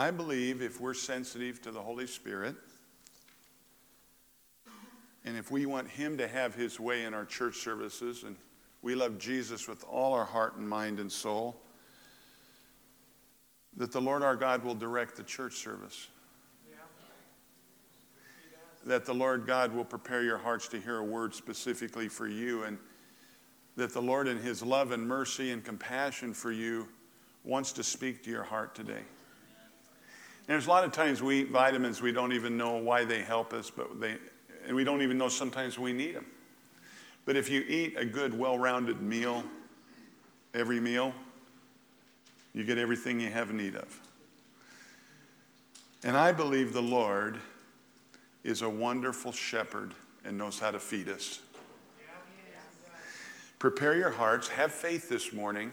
I believe if we're sensitive to the Holy Spirit, and if we want Him to have His way in our church services, and we love Jesus with all our heart and mind and soul, that the Lord our God will direct the church service. That the Lord God will prepare your hearts to hear a word specifically for you, and that the Lord, in His love and mercy and compassion for you, wants to speak to your heart today. And there's a lot of times we eat vitamins, we don't even know why they help us, but they, and we don't even know sometimes we need them. But if you eat a good, well rounded meal, every meal, you get everything you have need of. And I believe the Lord is a wonderful shepherd and knows how to feed us. Prepare your hearts, have faith this morning.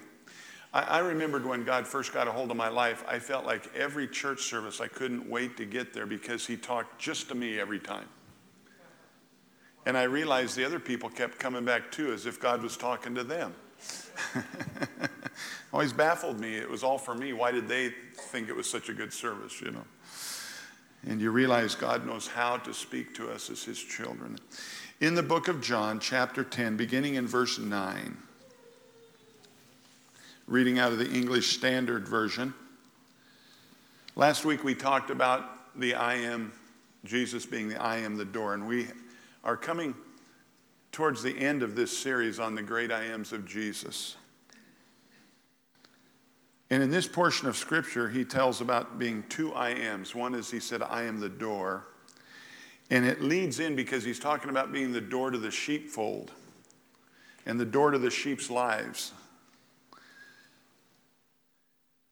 I, I, remembered when God first got a hold of my life, I felt like every church service, I couldn't wait to get there because He talked just to me every time. And I realized the other people kept coming back too, as if God was talking to them. Always baffled me. It was all for me. Why did they think it was such a good service, you know? And you realize God knows how to speak to us as His children. In the book of John, chapter 10, beginning in verse 9, reading out of the English Standard Version. Last week we talked about the I am, Jesus being the I am the door, and we are coming towards the end of this series on the great I ams of Jesus. And in this portion of scripture, he tells about being two I ams. One is he said, I am the door. And it leads in because he's talking about being the door to the sheepfold and the door to the sheep's lives.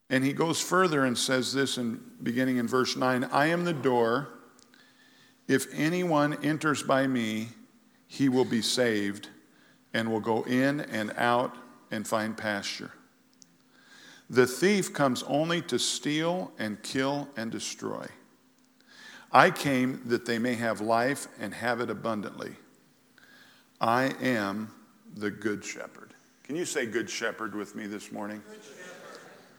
And he goes further and says this in beginning in verse 9 I am the door. If anyone enters by me, he will be saved and will go in and out and find pasture. The thief comes only to steal and kill and destroy. I came that they may have life and have it abundantly. I am the good shepherd. Can you say good shepherd with me this morning?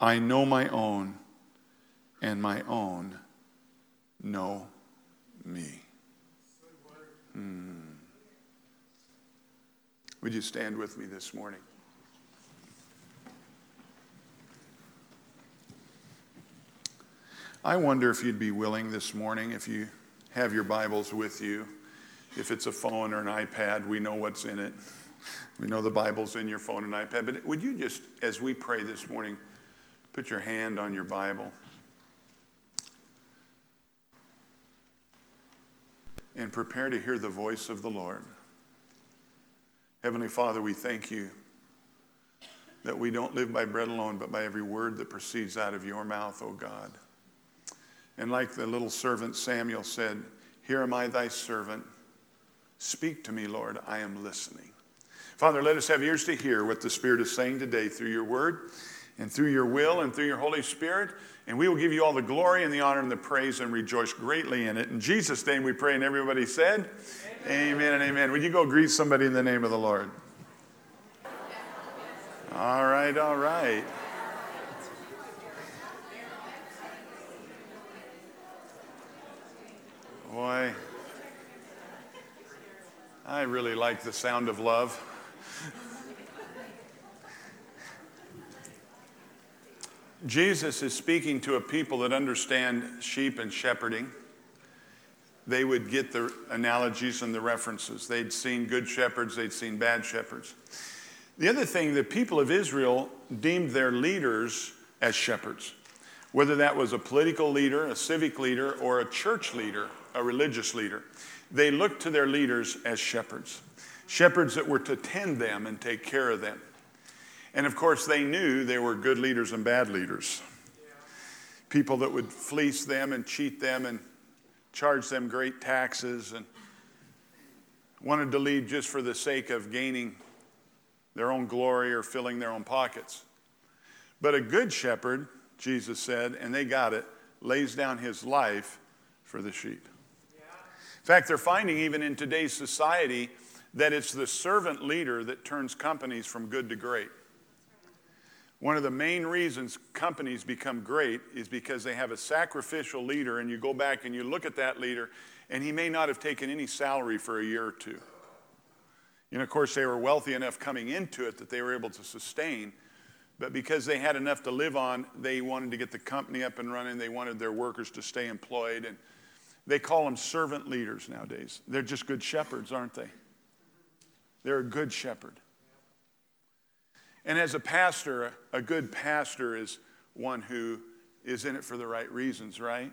I know my own, and my own know me. Hmm. Would you stand with me this morning? I wonder if you'd be willing this morning, if you have your Bibles with you, if it's a phone or an iPad, we know what's in it. We know the Bible's in your phone and iPad. But would you just, as we pray this morning, put your hand on your Bible? and prepare to hear the voice of the Lord. Heavenly Father, we thank you that we don't live by bread alone, but by every word that proceeds out of your mouth, O God. And like the little servant Samuel said, Here am I, thy servant. Speak to me, Lord. I am listening. Father, let us have ears to hear what the Spirit is saying today through your word and through your will and through your Holy Spirit. And we will give you all the glory and the honor and the praise and rejoice greatly in it. In Jesus' name we pray, and everybody said, Amen, amen and amen. Would you go greet somebody in the name of the Lord? All right, all right. Boy, I really like the sound of love. Jesus is speaking to a people that understand sheep and shepherding. They would get the analogies and the references. They'd seen good shepherds, they'd seen bad shepherds. The other thing, the people of Israel deemed their leaders as shepherds, whether that was a political leader, a civic leader, or a church leader, a religious leader. They looked to their leaders as shepherds, shepherds that were to tend them and take care of them. And of course, they knew there were good leaders and bad leaders. people that would fleece them and cheat them and charge them great taxes and wanted to lead just for the sake of gaining their own glory or filling their own pockets. But a good shepherd, Jesus said, and they got it, lays down his life for the sheep. In fact, they're finding even in today's society that it's the servant leader that turns companies from good to great. One of the main reasons companies become great is because they have a sacrificial leader, and you go back and you look at that leader, and he may not have taken any salary for a year or two. And of course, they were wealthy enough coming into it that they were able to sustain, but because they had enough to live on, they wanted to get the company up and running. They wanted their workers to stay employed, and they call them servant leaders nowadays. They're just good shepherds, aren't they? They're a good shepherd. And as a pastor, a good pastor is one who is in it for the right reasons, right?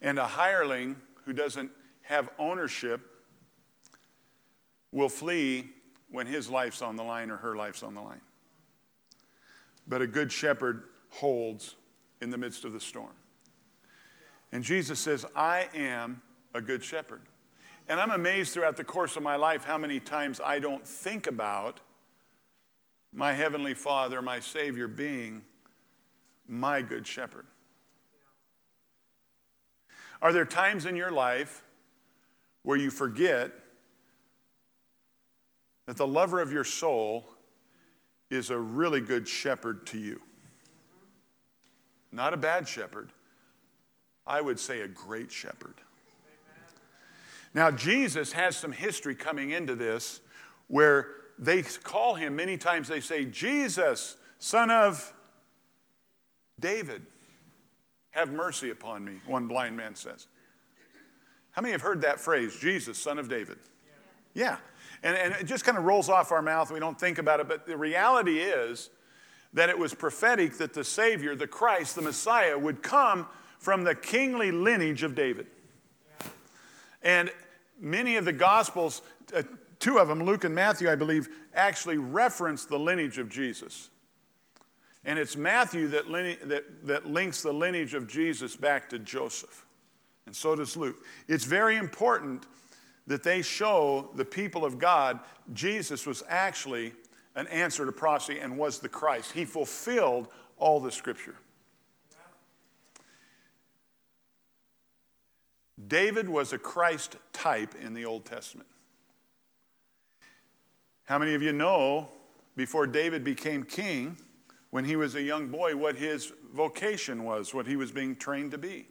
And a hireling who doesn't have ownership will flee when his life's on the line or her life's on the line. But a good shepherd holds in the midst of the storm. And Jesus says, I am a good shepherd. And I'm amazed throughout the course of my life how many times I don't think about my Heavenly Father, my Savior, being my good shepherd. Are there times in your life where you forget that the lover of your soul is a really good shepherd to you? Not a bad shepherd. I would say a great shepherd. Now, Jesus has some history coming into this where they call him, many times they say, Jesus, son of David, have mercy upon me, one blind man says. How many have heard that phrase, Jesus, son of David? Yeah. And, and it just kind of rolls off our mouth. We don't think about it. But the reality is that it was prophetic that the Savior, the Christ, the Messiah, would come from the kingly lineage of David. And many of the Gospels, uh, two of them, Luke and Matthew, I believe, actually reference the lineage of Jesus. And it's Matthew that, that, that links the lineage of Jesus back to Joseph. And so does Luke. It's very important that they show the people of God Jesus was actually an answer to prophecy and was the Christ. He fulfilled all the scripture. David was a Christ type in the Old Testament. How many of you know before David became king, when he was a young boy, what his vocation was, what he was being trained to be?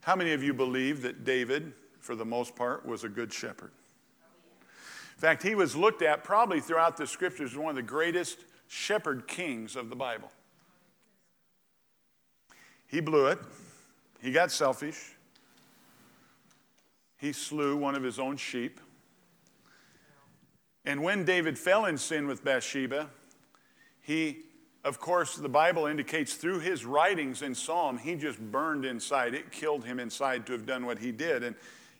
How many of you believe that David, for the most part, was a good shepherd? In fact, he was looked at probably throughout the scriptures as one of the greatest shepherd kings of the Bible. He blew it. He got selfish. He slew one of his own sheep. And when David fell in sin with Bathsheba, he, of course, the Bible indicates through his writings in Psalm, he just burned inside. It killed him inside to have done what he did. And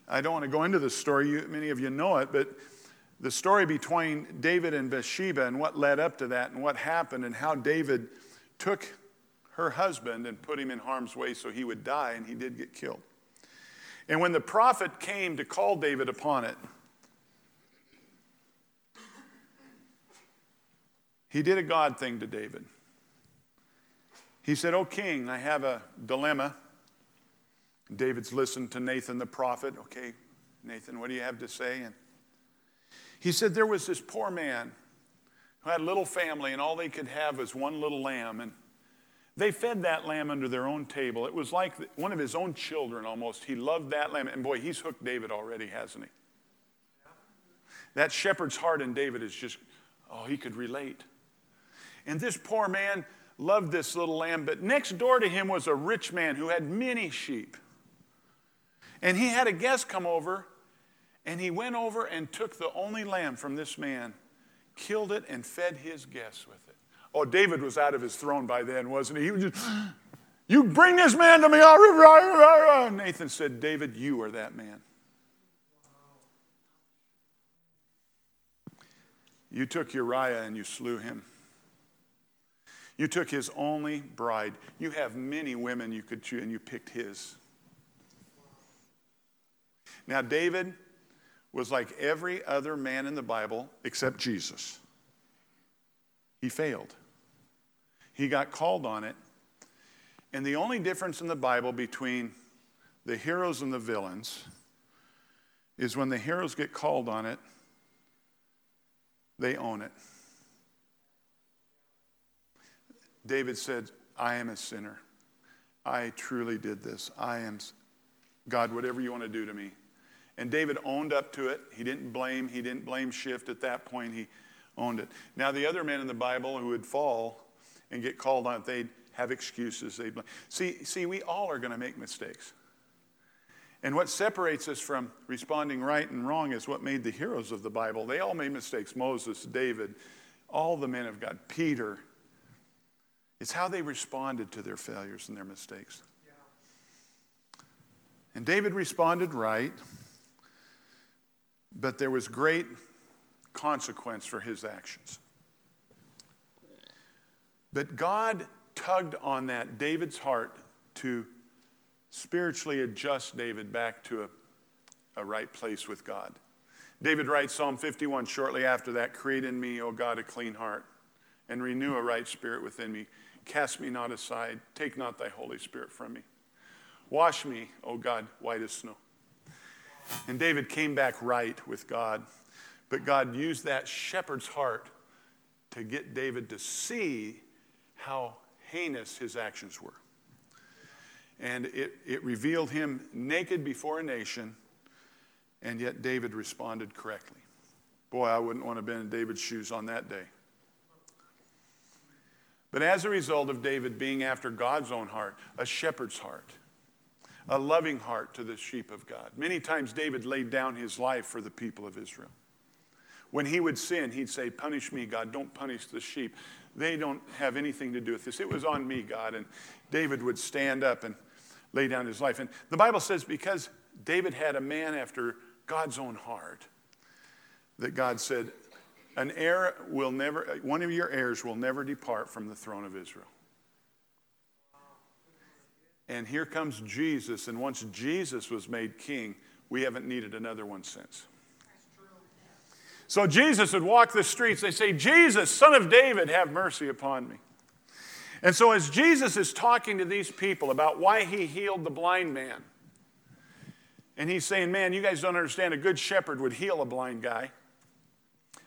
I don't want to go into the story, you, many of you know it, but the story between David and Bathsheba and what led up to that and what happened and how David took her husband and put him in harm's way so he would die, and he did get killed. And when the prophet came to call David upon it, He did a God thing to David. He said, Oh, king, I have a dilemma. David's listened to Nathan the prophet. Okay, Nathan, what do you have to say? And he said, There was this poor man who had a little family, and all they could have was one little lamb. And they fed that lamb under their own table. It was like one of his own children almost. He loved that lamb. And boy, he's hooked David already, hasn't he? That shepherd's heart in David is just, oh, he could relate. And this poor man loved this little lamb, but next door to him was a rich man who had many sheep. And he had a guest come over, and he went over and took the only lamb from this man, killed it, and fed his guests with it. Oh, David was out of his throne by then, wasn't he? He was just, You bring this man to me. Nathan said, David, you are that man. You took Uriah and you slew him. You took his only bride. You have many women you could choose, and you picked his. Now, David was like every other man in the Bible except Jesus. He failed. He got called on it. And the only difference in the Bible between the heroes and the villains is when the heroes get called on it, they own it. David said, I am a sinner. I truly did this. I am, God, whatever you want to do to me. And David owned up to it. He didn't blame, he didn't blame shift at that point. He owned it. Now, the other men in the Bible who would fall and get called on they'd have excuses. They'd blame. See, see, we all are going to make mistakes. And what separates us from responding right and wrong is what made the heroes of the Bible. They all made mistakes Moses, David, all the men of God, Peter. It's how they responded to their failures and their mistakes. And David responded right, but there was great consequence for his actions. But God tugged on that David's heart to spiritually adjust David back to a, a right place with God. David writes Psalm 51 shortly after that Create in me, O God, a clean heart, and renew a right spirit within me. Cast me not aside, take not thy Holy Spirit from me. Wash me, O God, white as snow. And David came back right with God, but God used that shepherd's heart to get David to see how heinous his actions were and it, it revealed him naked before a nation, and yet David responded correctly. Boy, I wouldn't want to have been in David's shoes on that day. But as a result of David being after God's own heart, a shepherd's heart, a loving heart to the sheep of God, many times David laid down his life for the people of Israel. When he would sin, he'd say, Punish me, God, don't punish the sheep. They don't have anything to do with this. It was on me, God. And David would stand up and lay down his life. And the Bible says because David had a man after God's own heart, that God said, an heir will never, one of your heirs will never depart from the throne of Israel. And here comes Jesus, and once Jesus was made king, we haven't needed another one since. So Jesus would walk the streets. They say, Jesus, son of David, have mercy upon me. And so, as Jesus is talking to these people about why he healed the blind man, and he's saying, Man, you guys don't understand, a good shepherd would heal a blind guy.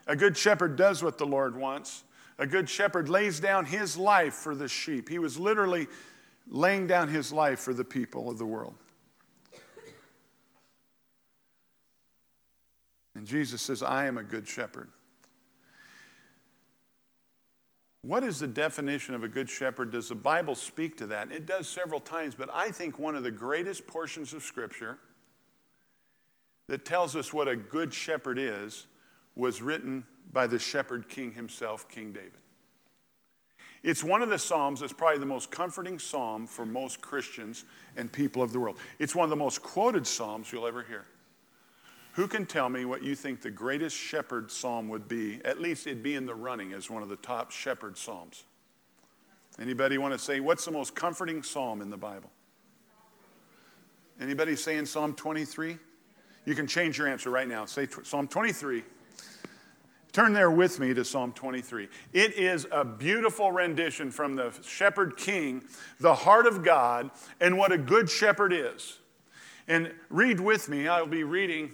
A good shepherd does what the Lord wants. A good shepherd lays down his life for the sheep. He was literally laying down his life for the people of the world. And Jesus says, I am a good shepherd. What is the definition of a good shepherd? Does the Bible speak to that? It does several times, but I think one of the greatest portions of Scripture that tells us what a good shepherd is was written by the shepherd king himself, King David. It's one of the Psalms that's probably the most comforting psalm for most Christians and people of the world. It's one of the most quoted Psalms you'll ever hear. Who can tell me what you think the greatest shepherd psalm would be? At least it'd be in the running as one of the top shepherd psalms. Anybody want to say what's the most comforting psalm in the Bible? Anybody saying Psalm 23? You can change your answer right now. Say Psalm 23. Turn there with me to Psalm 23. It is a beautiful rendition from the shepherd king, the heart of God, and what a good shepherd is. And read with me. I'll be reading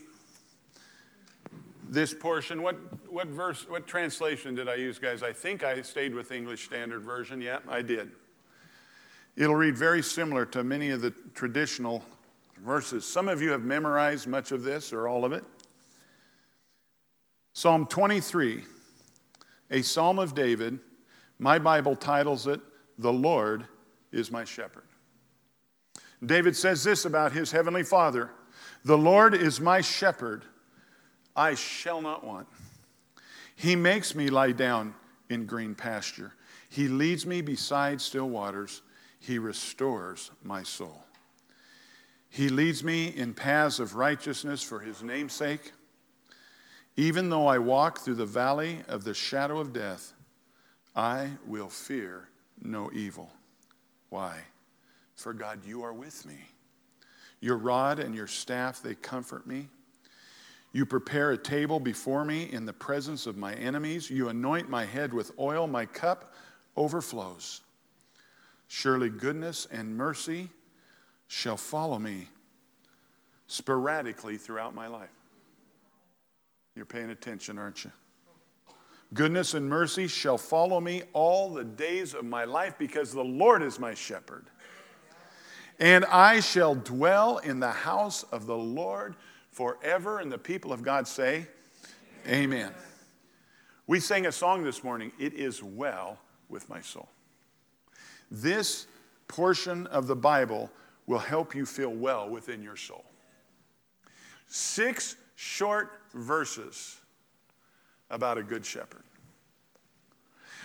this portion. What, what verse, what translation did I use, guys? I think I stayed with English Standard Version. Yeah, I did. It'll read very similar to many of the traditional verses. Some of you have memorized much of this or all of it. Psalm 23, a psalm of David. My Bible titles it, The Lord is My Shepherd. David says this about his heavenly Father The Lord is my shepherd. I shall not want. He makes me lie down in green pasture. He leads me beside still waters. He restores my soul. He leads me in paths of righteousness for his name's sake. Even though I walk through the valley of the shadow of death, I will fear no evil. Why? For God, you are with me. Your rod and your staff, they comfort me. You prepare a table before me in the presence of my enemies. You anoint my head with oil. My cup overflows. Surely goodness and mercy shall follow me sporadically throughout my life. You're paying attention, aren't you? Goodness and mercy shall follow me all the days of my life because the Lord is my shepherd. And I shall dwell in the house of the Lord forever. And the people of God say, Amen. We sang a song this morning, It is Well with My Soul. This portion of the Bible will help you feel well within your soul. Six short verses about a good shepherd.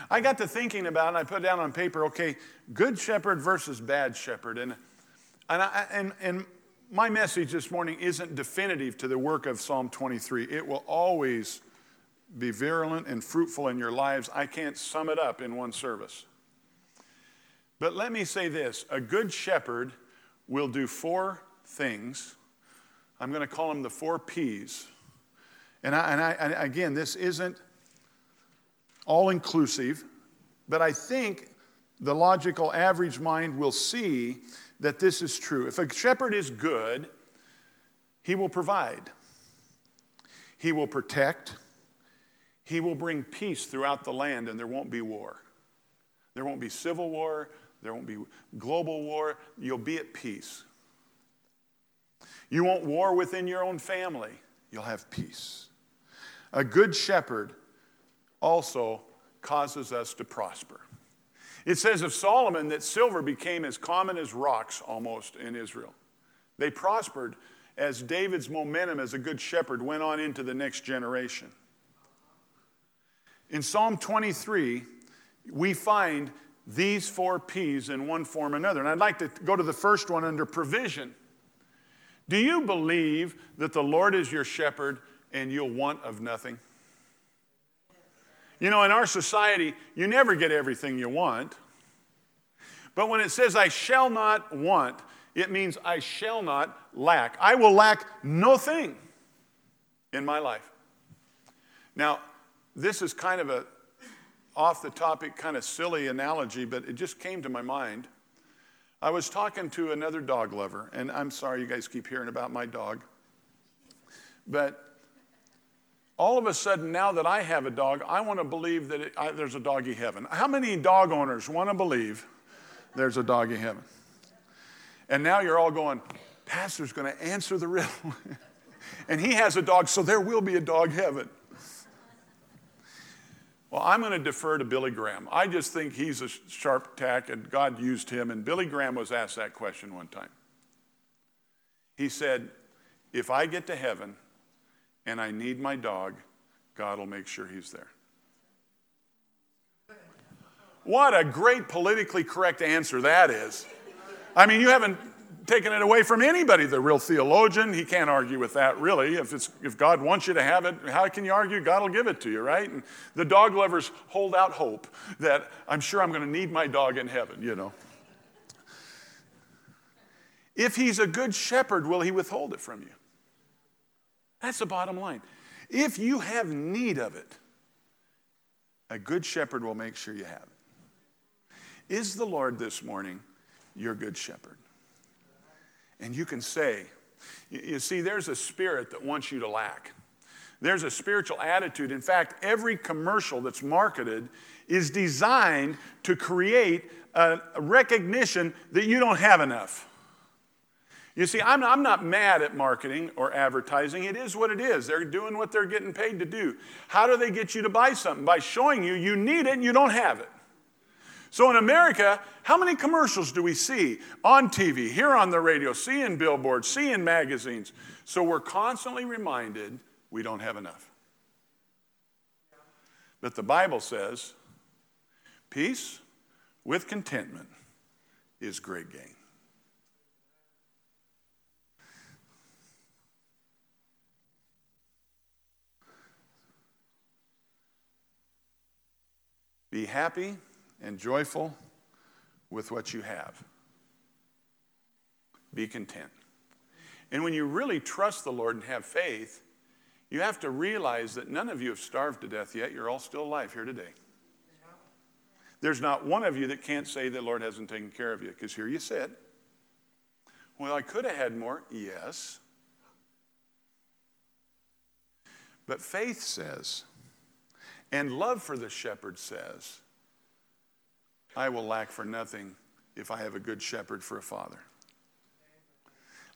I got to thinking about it, and I put down on paper, okay, good shepherd versus bad shepherd. And, and, I, and, and my message this morning isn't definitive to the work of Psalm 23. It will always be virulent and fruitful in your lives. I can't sum it up in one service. But let me say this a good shepherd will do four things. I'm going to call them the four P's. And, I, and, I, and again, this isn't all inclusive, but I think the logical average mind will see that this is true. If a shepherd is good, he will provide, he will protect, he will bring peace throughout the land, and there won't be war. There won't be civil war, there won't be global war. You'll be at peace. You won't war within your own family, you'll have peace. A good shepherd also causes us to prosper. It says of Solomon that silver became as common as rocks almost in Israel. They prospered as David's momentum as a good shepherd went on into the next generation. In Psalm 23, we find these four P's in one form or another. And I'd like to go to the first one under provision. Do you believe that the Lord is your shepherd and you'll want of nothing? You know, in our society, you never get everything you want. But when it says, I shall not want, it means I shall not lack. I will lack no thing in my life. Now, this is kind of a off the topic, kind of silly analogy, but it just came to my mind. I was talking to another dog lover, and I'm sorry you guys keep hearing about my dog. But all of a sudden, now that I have a dog, I want to believe that it, I, there's a doggy heaven. How many dog owners want to believe there's a doggy heaven? And now you're all going, Pastor's going to answer the riddle. and he has a dog, so there will be a dog heaven. Well, I'm going to defer to Billy Graham. I just think he's a sharp tack, and God used him. And Billy Graham was asked that question one time. He said, If I get to heaven and I need my dog, God will make sure he's there. What a great politically correct answer that is. I mean, you haven't taken it away from anybody, the real theologian. He can't argue with that, really. If, it's, if God wants you to have it, how can you argue? God will give it to you, right? And the dog lovers hold out hope that I'm sure I'm going to need my dog in heaven, you know. If he's a good shepherd, will he withhold it from you? That's the bottom line. If you have need of it, a good shepherd will make sure you have it. Is the Lord this morning your good shepherd? And you can say, you see, there's a spirit that wants you to lack. There's a spiritual attitude. In fact, every commercial that's marketed is designed to create a recognition that you don't have enough. You see, I'm, I'm not mad at marketing or advertising. It is what it is. They're doing what they're getting paid to do. How do they get you to buy something? By showing you you need it and you don't have it. So in America, how many commercials do we see on TV, here on the radio, see in billboards, see in magazines? So we're constantly reminded we don't have enough. But the Bible says peace with contentment is great gain. Be happy and joyful with what you have. Be content. And when you really trust the Lord and have faith, you have to realize that none of you have starved to death yet. You're all still alive here today. There's not one of you that can't say the Lord hasn't taken care of you, because here you sit. Well, I could have had more. Yes. But faith says, and love for the shepherd says, I will lack for nothing if I have a good shepherd for a father.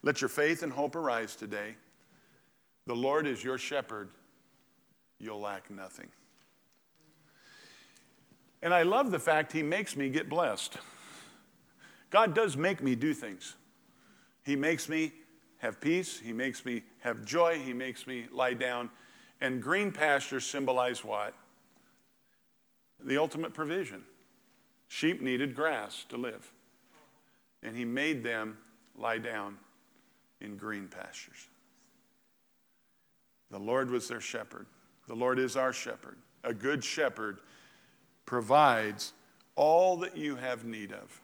Let your faith and hope arise today. The Lord is your shepherd, you'll lack nothing. And I love the fact He makes me get blessed. God does make me do things. He makes me have peace, He makes me have joy, He makes me lie down. And green pastures symbolize what? The ultimate provision. Sheep needed grass to live. And He made them lie down in green pastures. The Lord was their shepherd. The Lord is our shepherd. A good shepherd provides all that you have need of.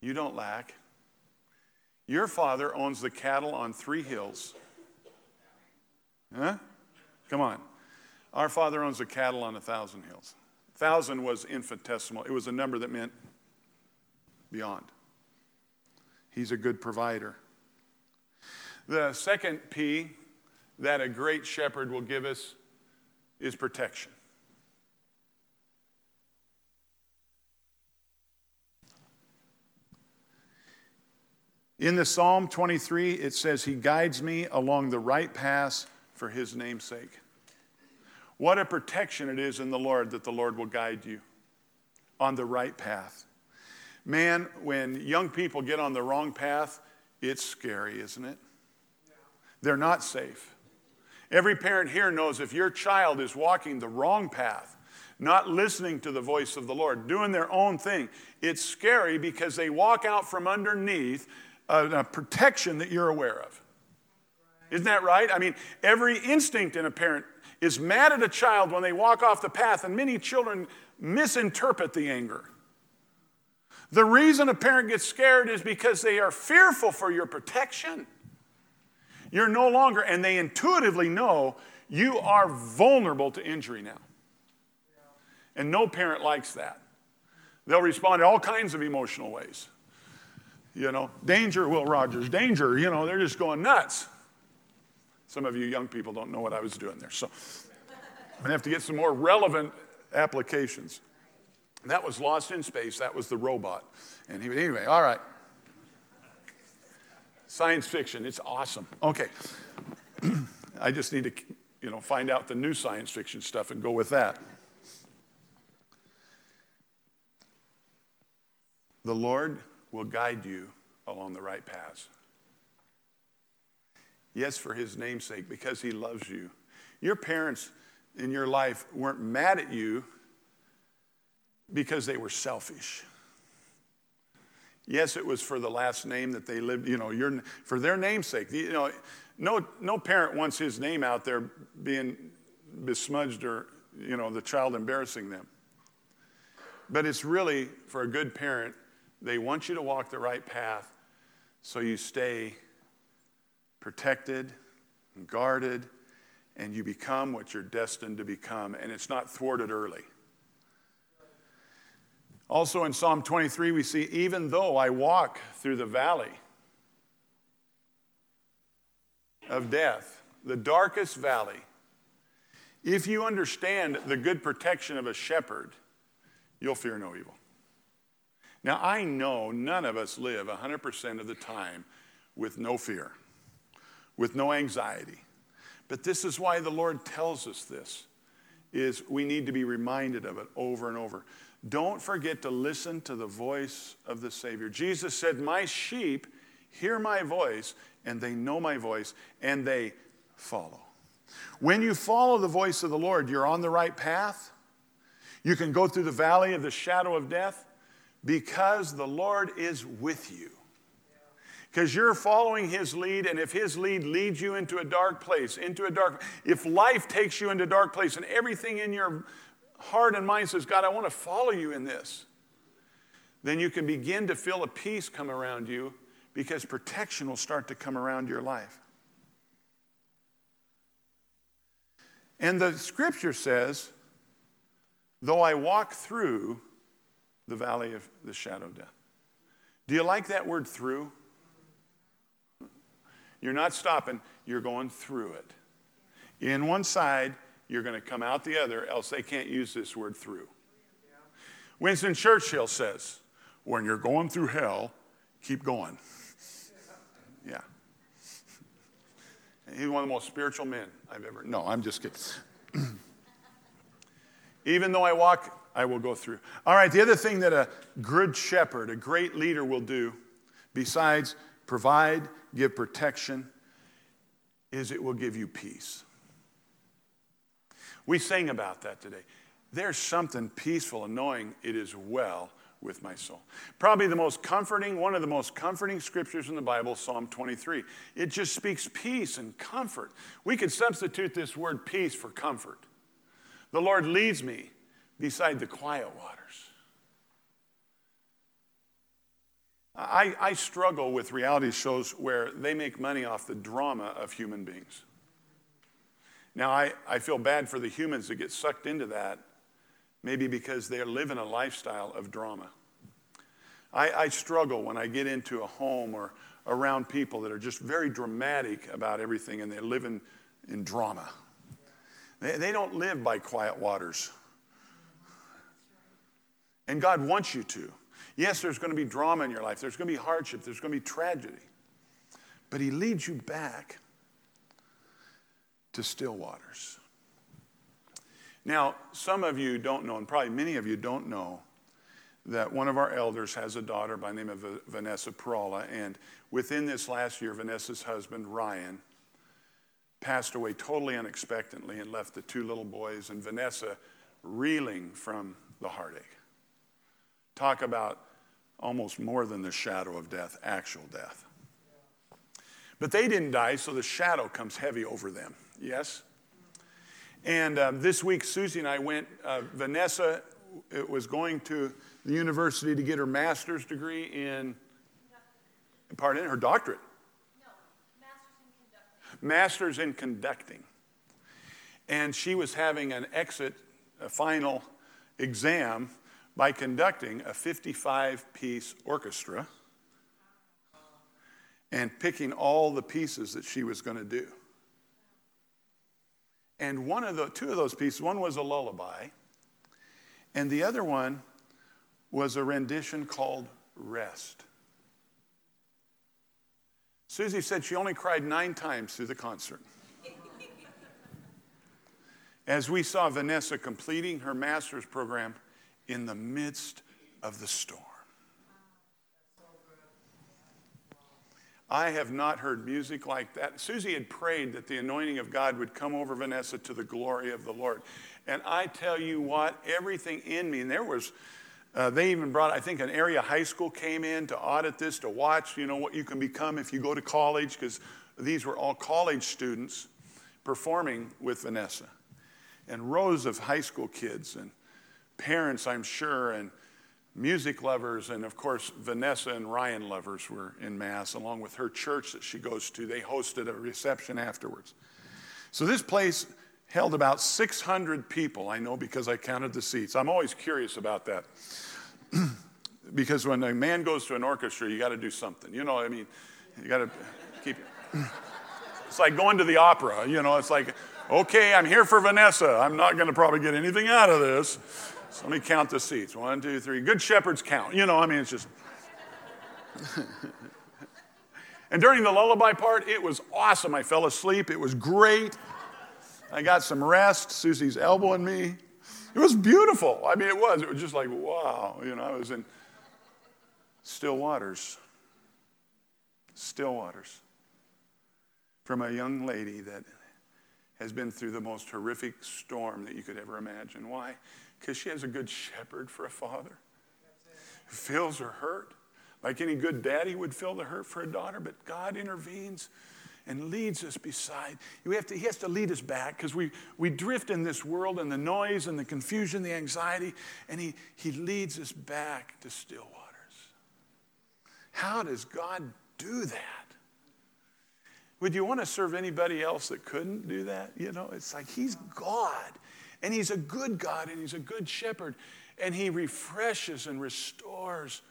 You don't lack. Your father owns the cattle on three hills. Huh? Come on. Our father owns the cattle on a thousand hills. Thousand was infinitesimal, it was a number that meant beyond. He's a good provider. The second P that a great shepherd will give us is protection. In the Psalm 23, it says, He guides me along the right path for His name's sake. What a protection it is in the Lord that the Lord will guide you on the right path. Man, when young people get on the wrong path, it's scary, isn't it? They're not safe. Every parent here knows if your child is walking the wrong path, not listening to the voice of the Lord, doing their own thing, it's scary because they walk out from underneath a, a protection that you're aware of. Isn't that right? I mean, every instinct in a parent is mad at a child when they walk off the path, and many children misinterpret the anger. The reason a parent gets scared is because they are fearful for your protection. You're no longer, and they intuitively know you are vulnerable to injury now. And no parent likes that. They'll respond in all kinds of emotional ways. You know, danger, Will Rogers, danger. You know, they're just going nuts. Some of you young people don't know what I was doing there. So I'm going to have to get some more relevant applications. That was Lost in Space. That was the robot. And he, anyway, all right. Science fiction, it's awesome. Okay. I just need to, you know, find out the new science fiction stuff and go with that. The Lord will guide you along the right paths. Yes, for his namesake, because he loves you. Your parents in your life weren't mad at you because they were selfish. Yes, it was for the last name that they lived, you know, your, for their namesake. You know, no, no parent wants his name out there being besmudged or, you know, the child embarrassing them. But it's really, for a good parent, they want you to walk the right path so you stay protected and guarded and you become what you're destined to become, and it's not thwarted early. Also in Psalm 23, we see, even though I walk through the valley of death, the darkest valley, if you understand the good protection of a shepherd, you'll fear no evil. Now, I know none of us live 100% of the time with no fear, with no anxiety. But this is why the Lord tells us this is we need to be reminded of it over and over. Don't forget to listen to the voice of the Savior. Jesus said, My sheep hear my voice, and they know my voice, and they follow. When you follow the voice of the Lord, you're on the right path. You can go through the valley of the shadow of death because the Lord is with you. Because you're following his lead, and if his lead leads you into a dark place, into a dark, if life takes you into a dark place and everything in your heart and mind says, God, I want to follow you in this. then you can begin to feel a peace come around you because protection will start to come around your life. And the scripture says, though I walk through the valley of the shadow of death. Do you like that word through? You're not stopping, you're going through it. In one side, you're going to come out the other, else they can't use this word through. Winston Churchill says, when you're going through hell, keep going. Yeah. He's one of the most spiritual men I've ever. No, I'm just kidding. Even though I walk, I will go through. All right, the other thing that a good shepherd, a great leader will do, besides provide, give protection, is it will give you peace. We sang about that today. There's something peaceful in knowing it is well with my soul. Probably the most comforting, one of the most comforting scriptures in the Bible, Psalm 23. It just speaks peace and comfort. We could substitute this word peace for comfort. The Lord leads me beside the quiet waters. I, I struggle with reality shows where they make money off the drama of human beings. Now, I, I feel bad for the humans that get sucked into that, maybe because they're living a lifestyle of drama. I, I struggle when I get into a home or around people that are just very dramatic about everything and they're living in drama. They, they don't live by quiet waters. And God wants you to. Yes, there's going to be drama in your life, there's going to be hardship, there's going to be tragedy. But He leads you back to still waters. Now, some of you don't know, and probably many of you don't know, that one of our elders has a daughter by the name of Vanessa Perala. And within this last year, Vanessa's husband, Ryan, passed away totally unexpectedly and left the two little boys and Vanessa reeling from the heartache. Talk about almost more than the shadow of death, actual death. But they didn't die, so the shadow comes heavy over them. Yes? And um, this week, Susie and I went, uh, Vanessa was going to the university to get her master's degree in, pardon, her doctorate. No, master's in conducting. Master's in conducting. And she was having an exit, a final exam by conducting a 55 piece orchestra and picking all the pieces that she was going to do. And one of the two of those pieces, one was a lullaby, and the other one was a rendition called Rest. Susie said she only cried nine times through the concert. As we saw Vanessa completing her master's program in the midst of the storm. I have not heard music like that. Susie had prayed that the anointing of God would come over Vanessa to the glory of the Lord. And I tell you what, everything in me, and there was, uh, they even brought, I think, an area high school came in to audit this, to watch, you know, what you can become if you go to college, because these were all college students performing with Vanessa. And rows of high school kids and parents, I'm sure, and music lovers, and of course, Vanessa and Ryan lovers were in Mass, along with her church that she goes to. They hosted a reception afterwards. So this place held about 600 people, I know because I counted the seats. I'm always curious about that. because when a man goes to an orchestra, you got to do something. You know, I mean, you got to keep. it. It's like going to the opera, you know, it's like, okay, I'm here for Vanessa. I'm not going to probably get anything out of this. So let me count the seats. One, two, three. Good shepherds count. You know, I mean, it's just. and during the lullaby part, it was awesome. I fell asleep. It was great. I got some rest. Susie's elbowing me. It was beautiful. I mean, it was. It was just like, wow. You know, I was in still waters. Still waters. From a young lady that has been through the most horrific storm that you could ever imagine. Why? Because she has a good shepherd for a father who feels her hurt. Like any good daddy would feel the hurt for a daughter, but God intervenes and leads us beside. To, he has to lead us back because we, we drift in this world and the noise and the confusion, the anxiety, and he, he leads us back to still waters. How does God do that? Would you want to serve anybody else that couldn't do that? You know, it's like He's God, and He's a good God, and He's a good shepherd, and He refreshes and restores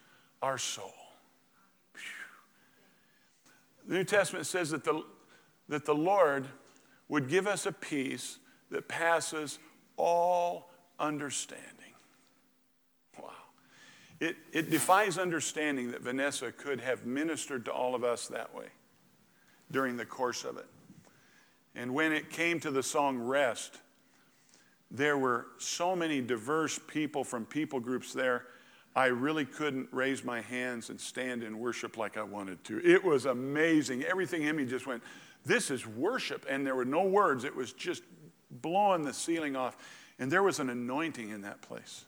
our soul. The New Testament says that the, that the Lord would give us a peace that passes all understanding. Wow. It, it defies understanding that Vanessa could have ministered to all of us that way during the course of it. And when it came to the song Rest, there were so many diverse people from people groups there I really couldn't raise my hands and stand in worship like I wanted to. It was amazing. Everything in me just went, This is worship. And there were no words, it was just blowing the ceiling off. And there was an anointing in that place.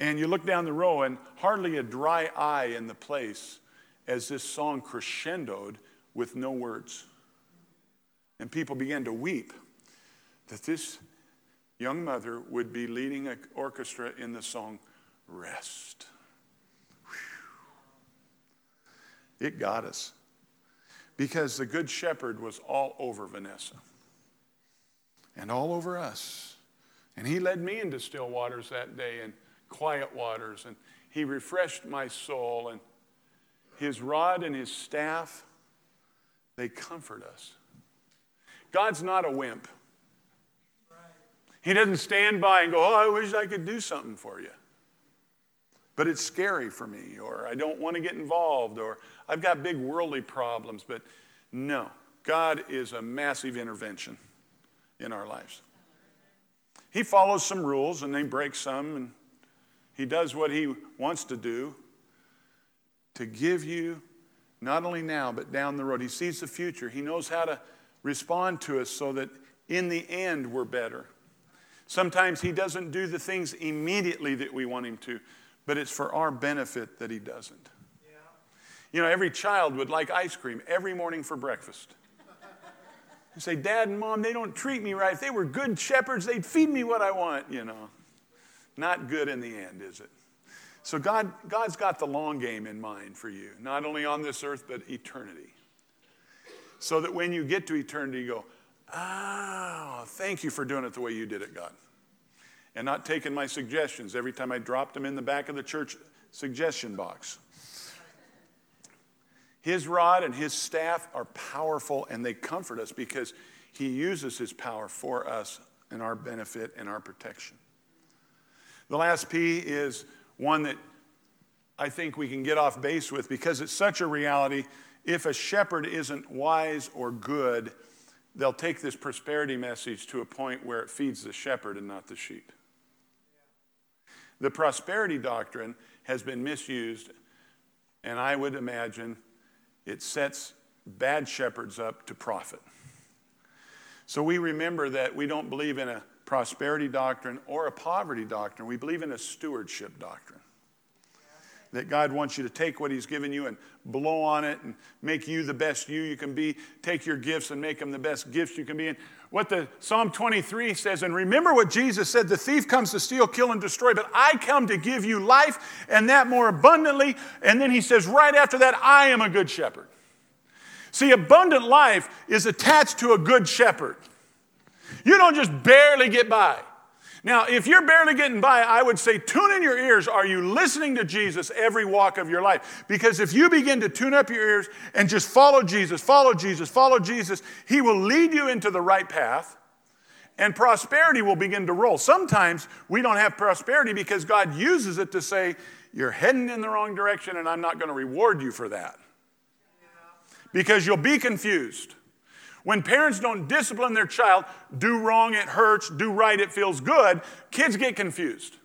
And you look down the row, and hardly a dry eye in the place as this song crescendoed with no words. And people began to weep that this young mother would be leading an orchestra in the song rest. It got us. Because the Good Shepherd was all over Vanessa and all over us. And he led me into still waters that day and quiet waters, and he refreshed my soul. And his rod and his staff, they comfort us. God's not a wimp. He doesn't stand by and go, Oh, I wish I could do something for you but it's scary for me, or I don't want to get involved, or I've got big worldly problems. But no, God is a massive intervention in our lives. He follows some rules and they break some, and He does what He wants to do to give you not only now, but down the road. He sees the future, He knows how to respond to us so that in the end we're better. Sometimes He doesn't do the things immediately that we want Him to but it's for our benefit that he doesn't. Yeah. You know, every child would like ice cream every morning for breakfast. You say, Dad and Mom, they don't treat me right. If they were good shepherds, they'd feed me what I want, you know. Not good in the end, is it? So God, God's got the long game in mind for you, not only on this earth, but eternity. So that when you get to eternity, you go, oh, thank you for doing it the way you did it, God and not taking my suggestions every time I dropped them in the back of the church suggestion box. His rod and his staff are powerful and they comfort us because he uses his power for us and our benefit and our protection. The last P is one that I think we can get off base with because it's such a reality. If a shepherd isn't wise or good, they'll take this prosperity message to a point where it feeds the shepherd and not the sheep. The prosperity doctrine has been misused, and I would imagine it sets bad shepherds up to profit. So we remember that we don't believe in a prosperity doctrine or a poverty doctrine, we believe in a stewardship doctrine that God wants you to take what He's given you and blow on it and make you the best you you can be. Take your gifts and make them the best gifts you can be. And what the Psalm 23 says, and remember what Jesus said the thief comes to steal, kill, and destroy, but I come to give you life and that more abundantly. And then He says, right after that, I am a good shepherd. See, abundant life is attached to a good shepherd. You don't just barely get by. Now, if you're barely getting by, I would say tune in your ears. Are you listening to Jesus every walk of your life? Because if you begin to tune up your ears and just follow Jesus, follow Jesus, follow Jesus, He will lead you into the right path and prosperity will begin to roll. Sometimes we don't have prosperity because God uses it to say, You're heading in the wrong direction and I'm not going to reward you for that. Because you'll be confused. When parents don't discipline their child, do wrong, it hurts, do right, it feels good, kids get confused.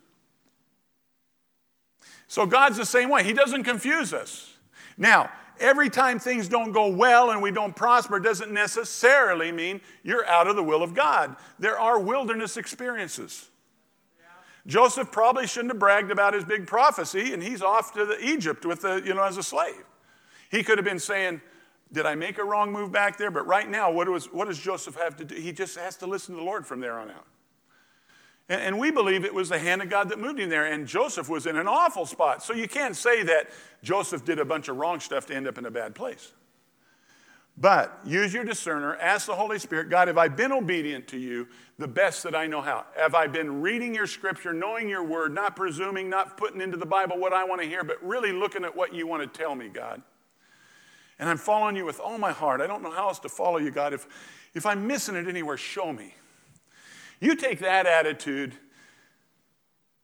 So God's the same way. He doesn't confuse us. Now, every time things don't go well and we don't prosper doesn't necessarily mean you're out of the will of God. There are wilderness experiences. Joseph probably shouldn't have bragged about his big prophecy and he's off to Egypt with the, you know, as a slave. He could have been saying, did I make a wrong move back there? But right now, what, was, what does Joseph have to do? He just has to listen to the Lord from there on out. And, and we believe it was the hand of God that moved him there. And Joseph was in an awful spot. So you can't say that Joseph did a bunch of wrong stuff to end up in a bad place. But use your discerner, ask the Holy Spirit, God, have I been obedient to you the best that I know how? Have I been reading your scripture, knowing your word, not presuming, not putting into the Bible what I want to hear, but really looking at what you want to tell me, God? And I'm following you with all my heart. I don't know how else to follow you, God. If, if I'm missing it anywhere, show me. You take that attitude,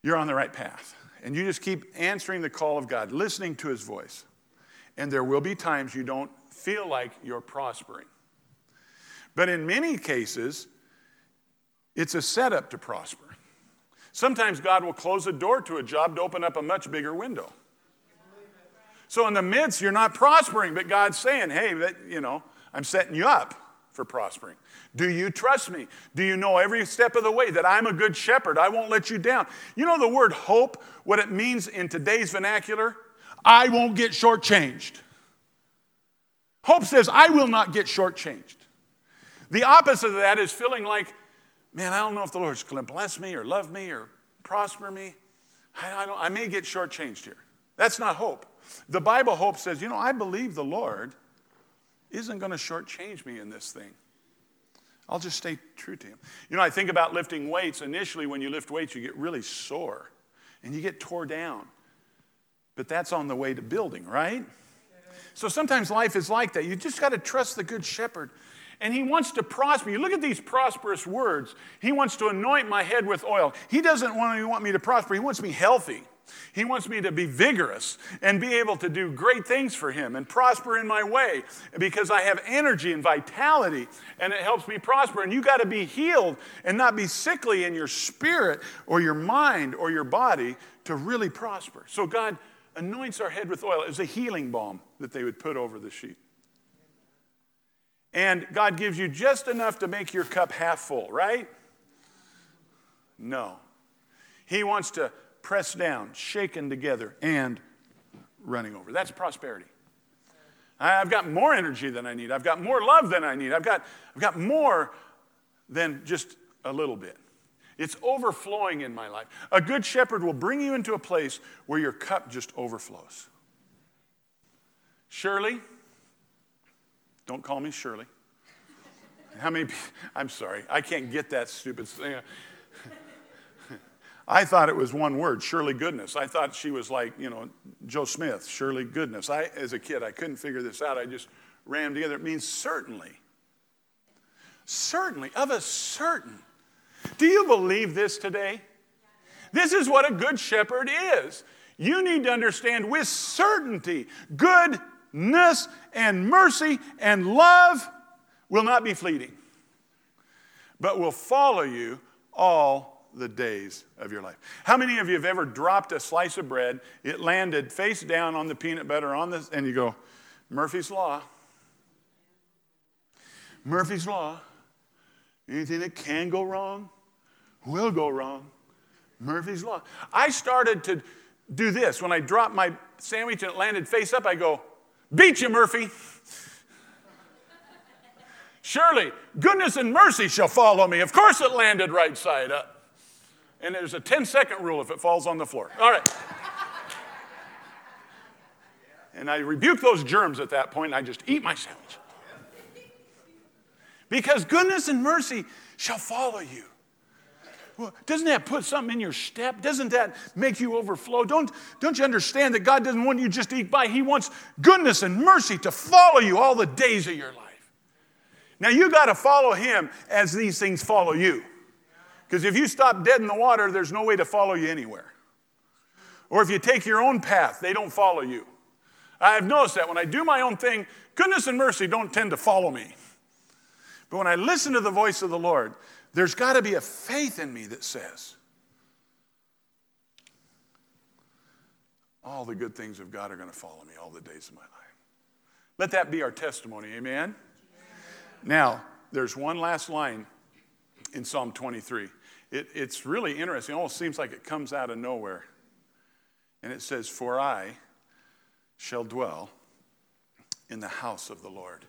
you're on the right path. And you just keep answering the call of God, listening to his voice. And there will be times you don't feel like you're prospering. But in many cases, it's a setup to prosper. Sometimes God will close a door to a job to open up a much bigger window. So in the midst, you're not prospering, but God's saying, hey, that, you know, I'm setting you up for prospering. Do you trust me? Do you know every step of the way that I'm a good shepherd? I won't let you down. You know the word hope, what it means in today's vernacular? I won't get shortchanged. Hope says, I will not get shortchanged. The opposite of that is feeling like, man, I don't know if the Lord's going to bless me or love me or prosper me. I, I, I may get shortchanged here. That's not hope. The Bible hope says, you know, I believe the Lord isn't going to shortchange me in this thing. I'll just stay true to Him. You know, I think about lifting weights. Initially, when you lift weights, you get really sore and you get tore down. But that's on the way to building, right? So sometimes life is like that. You just got to trust the good shepherd. And he wants to prosper. You look at these prosperous words. He wants to anoint my head with oil. He doesn't want, me to prosper, he wants me healthy. He wants me to be vigorous and be able to do great things for Him and prosper in my way because I have energy and vitality and it helps me prosper. And you got to be healed and not be sickly in your spirit or your mind or your body to really prosper. So, God, anoints our head with oil. It was a healing balm that they would put over the sheep. And God gives you just enough to make your cup half full, right? No. He wants to press down, shaken together, and running over. That's prosperity. I've got more energy than I need. I've got more love than I need. I've got, I've got more than just a little bit. It's overflowing in my life. A good shepherd will bring you into a place where your cup just overflows. Shirley, don't call me Shirley. How many? I'm sorry, I can't get that stupid thing. I thought it was one word, Shirley Goodness. I thought she was like, you know, Joe Smith, Shirley Goodness. I, as a kid, I couldn't figure this out. I just them together. It means certainly. Certainly, of a certain. Do you believe this today? This is what a good shepherd is. You need to understand with certainty goodness and mercy and love will not be fleeting, but will follow you all the days of your life. How many of you have ever dropped a slice of bread, it landed face down on the peanut butter on this, and you go, Murphy's Law. Murphy's Law. Anything that can go wrong will go wrong. Murphy's Law. I started to do this. When I dropped my sandwich and it landed face up, I go, Beat you, Murphy. Surely goodness and mercy shall follow me. Of course, it landed right side up. And there's a 10 second rule if it falls on the floor. All right. And I rebuke those germs at that point and I just eat my sandwich. Because goodness and mercy shall follow you. Doesn't that put something in your step? Doesn't that make you overflow? Don't, don't you understand that God doesn't want you just to eat by? He wants goodness and mercy to follow you all the days of your life. Now you got to follow Him as these things follow you. Because if you stop dead in the water, there's no way to follow you anywhere. Or if you take your own path, they don't follow you. I've noticed that when I do my own thing, goodness and mercy don't tend to follow me. But when I listen to the voice of the Lord, there's got to be a faith in me that says, all the good things of God are going to follow me all the days of my life. Let that be our testimony. Amen? Now, there's one last line in Psalm 23. It, it's really interesting. It almost seems like it comes out of nowhere. And it says, For I shall dwell in the house of the Lord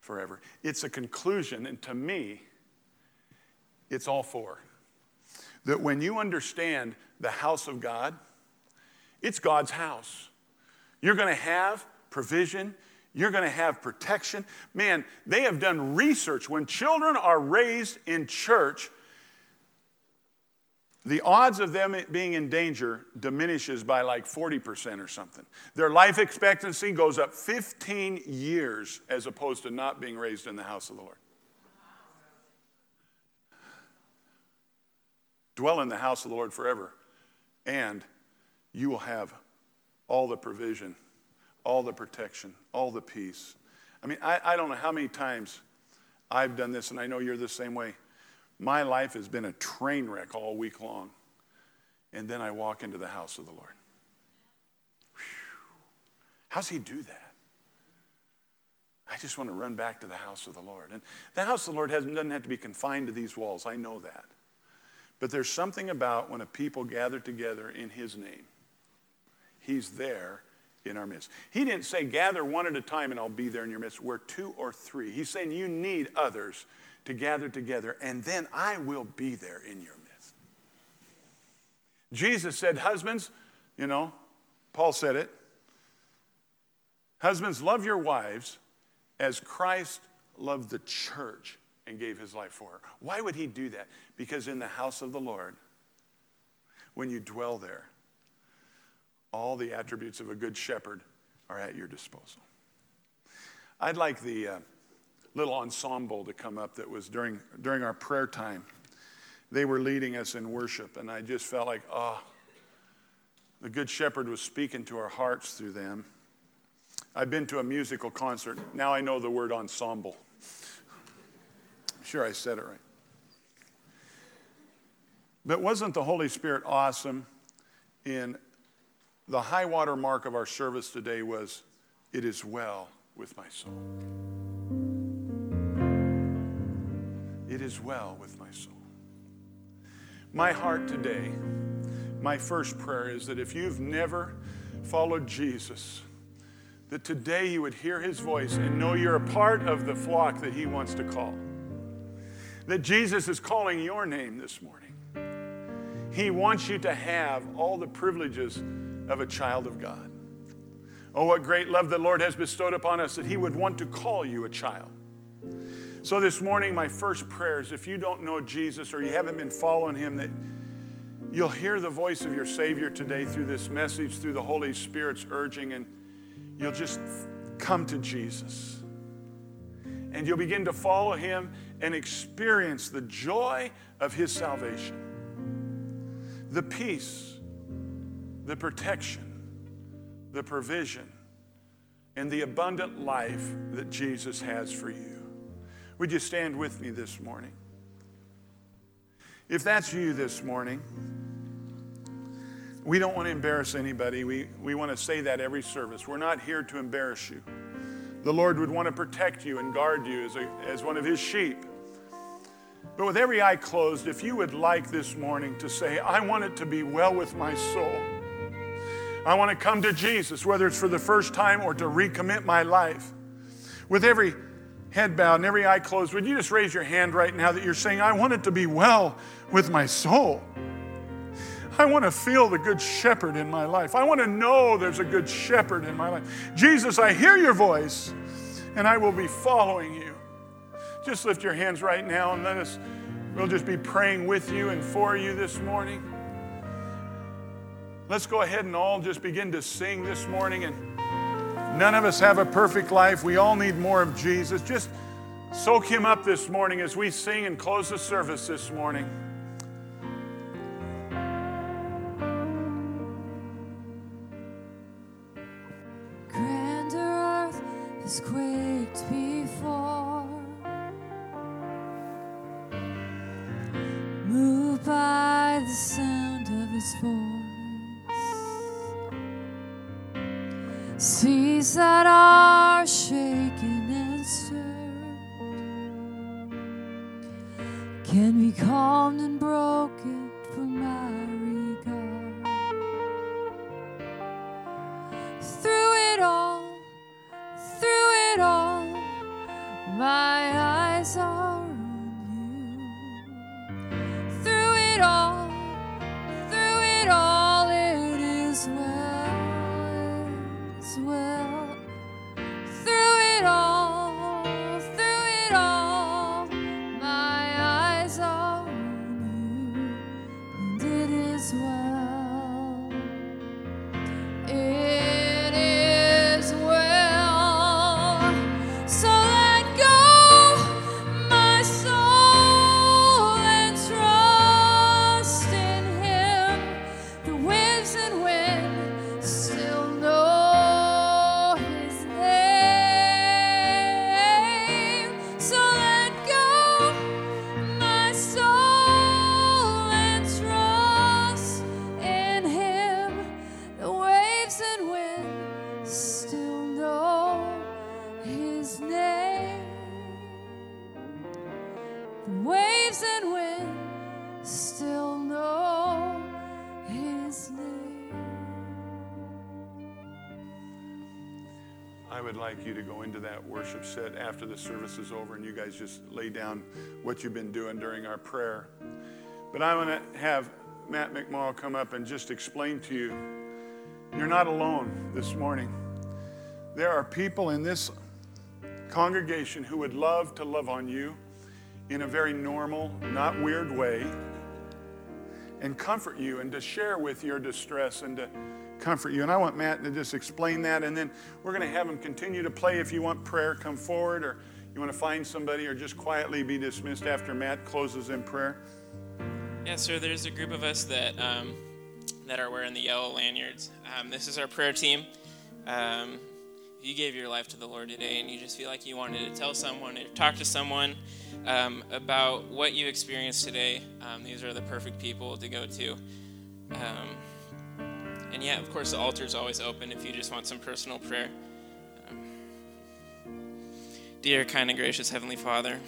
forever. It's a conclusion, and to me, it's all four. that when you understand the house of God, it's God's house. You're going to have provision, you're going to have protection. Man, they have done research. When children are raised in church, the odds of them being in danger diminishes by like 40% or something. Their life expectancy goes up 15 years as opposed to not being raised in the house of the Lord. Dwell in the house of the Lord forever, and you will have all the provision, all the protection, all the peace. I mean, I, I don't know how many times I've done this, and I know you're the same way. My life has been a train wreck all week long. And then I walk into the house of the Lord. Whew. How's He do that? I just want to run back to the house of the Lord. And the house of the Lord doesn't have to be confined to these walls. I know that. But there's something about when a people gather together in His name, He's there in our midst. He didn't say, gather one at a time and I'll be there in your midst. We're two or three. He's saying, you need others to gather together, and then I will be there in your midst. Jesus said, Husbands, you know, Paul said it. Husbands, love your wives as Christ loved the church and gave his life for her. Why would he do that? Because in the house of the Lord, when you dwell there, all the attributes of a good shepherd are at your disposal. I'd like the. Uh, little ensemble to come up that was during, during our prayer time. They were leading us in worship, and I just felt like, oh, the Good Shepherd was speaking to our hearts through them. I've been to a musical concert. Now I know the word ensemble. Sure I said it right. But wasn't the Holy Spirit awesome in the high water mark of our service today was, It is well with my soul. It is well with my soul. My heart today, my first prayer is that if you've never followed Jesus, that today you would hear his voice and know you're a part of the flock that he wants to call. That Jesus is calling your name this morning. He wants you to have all the privileges of a child of God. Oh, what great love the Lord has bestowed upon us that he would want to call you a child. So, this morning, my first prayer is if you don't know Jesus or you haven't been following him, that you'll hear the voice of your Savior today through this message, through the Holy Spirit's urging, and you'll just come to Jesus. And you'll begin to follow him and experience the joy of his salvation, the peace, the protection, the provision, and the abundant life that Jesus has for you. Would you stand with me this morning? If that's you this morning, we don't want to embarrass anybody. We, we want to say that every service. We're not here to embarrass you. The Lord would want to protect you and guard you as, a, as one of His sheep. But with every eye closed, if you would like this morning to say, I want it to be well with my soul, I want to come to Jesus, whether it's for the first time or to recommit my life. With every head bowed and every eye closed, would you just raise your hand right now that you're saying, I want it to be well with my soul? I want to feel the good shepherd in my life. I want to know there's a good shepherd in my life. Jesus, I hear your voice and I will be following you. Just lift your hands right now and let us, we'll just be praying with you and for you this morning. Let's go ahead and all just begin to sing this morning and None of us have a perfect life. We all need more of Jesus. Just soak him up this morning as we sing and close the service this morning. Has quaked before, moved by the sound of his voice. seas that are shaken and stirred can be calmed and broken for my regard. Through worship set after the service is over and you guys just lay down what you've been doing during our prayer. But I want to have Matt McMall come up and just explain to you you're not alone this morning. There are people in this congregation who would love to love on you in a very normal, not weird way and comfort you and to share with your distress and to comfort you. And I want Matt to just explain that. And then we're going to have him continue to play. If you want prayer, come forward, or you want to find somebody, or just quietly be dismissed after Matt closes in prayer. Yeah, sir. there's a group of us that um, that are wearing the yellow lanyards. Um, this is our prayer team. Um, if you gave your life to the Lord today and you just feel like you wanted to tell someone or talk to someone um, about what you experienced today, um, these are the perfect people to go to. Um, and yeah, of course, the altar is always open if you just want some personal prayer. Um, dear, kind, and gracious Heavenly Father,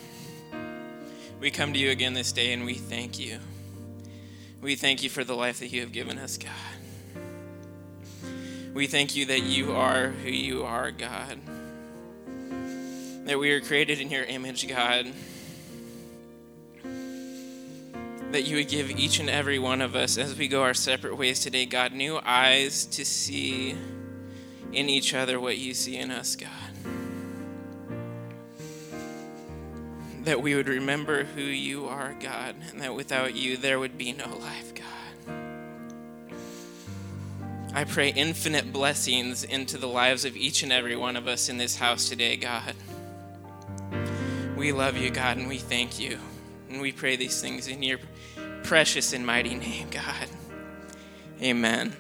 we come to you again this day and we thank you. We thank you for the life that you have given us, God. We thank you that you are who you are, God. That we are created in your image, God. That you would give each and every one of us, as we go our separate ways today, God, new eyes to see in each other what you see in us, God. That we would remember who you are, God, and that without you there would be no life, God. I pray infinite blessings into the lives of each and every one of us in this house today, God. We love you, God, and we thank you. And we pray these things in your precious and mighty name, God. Amen.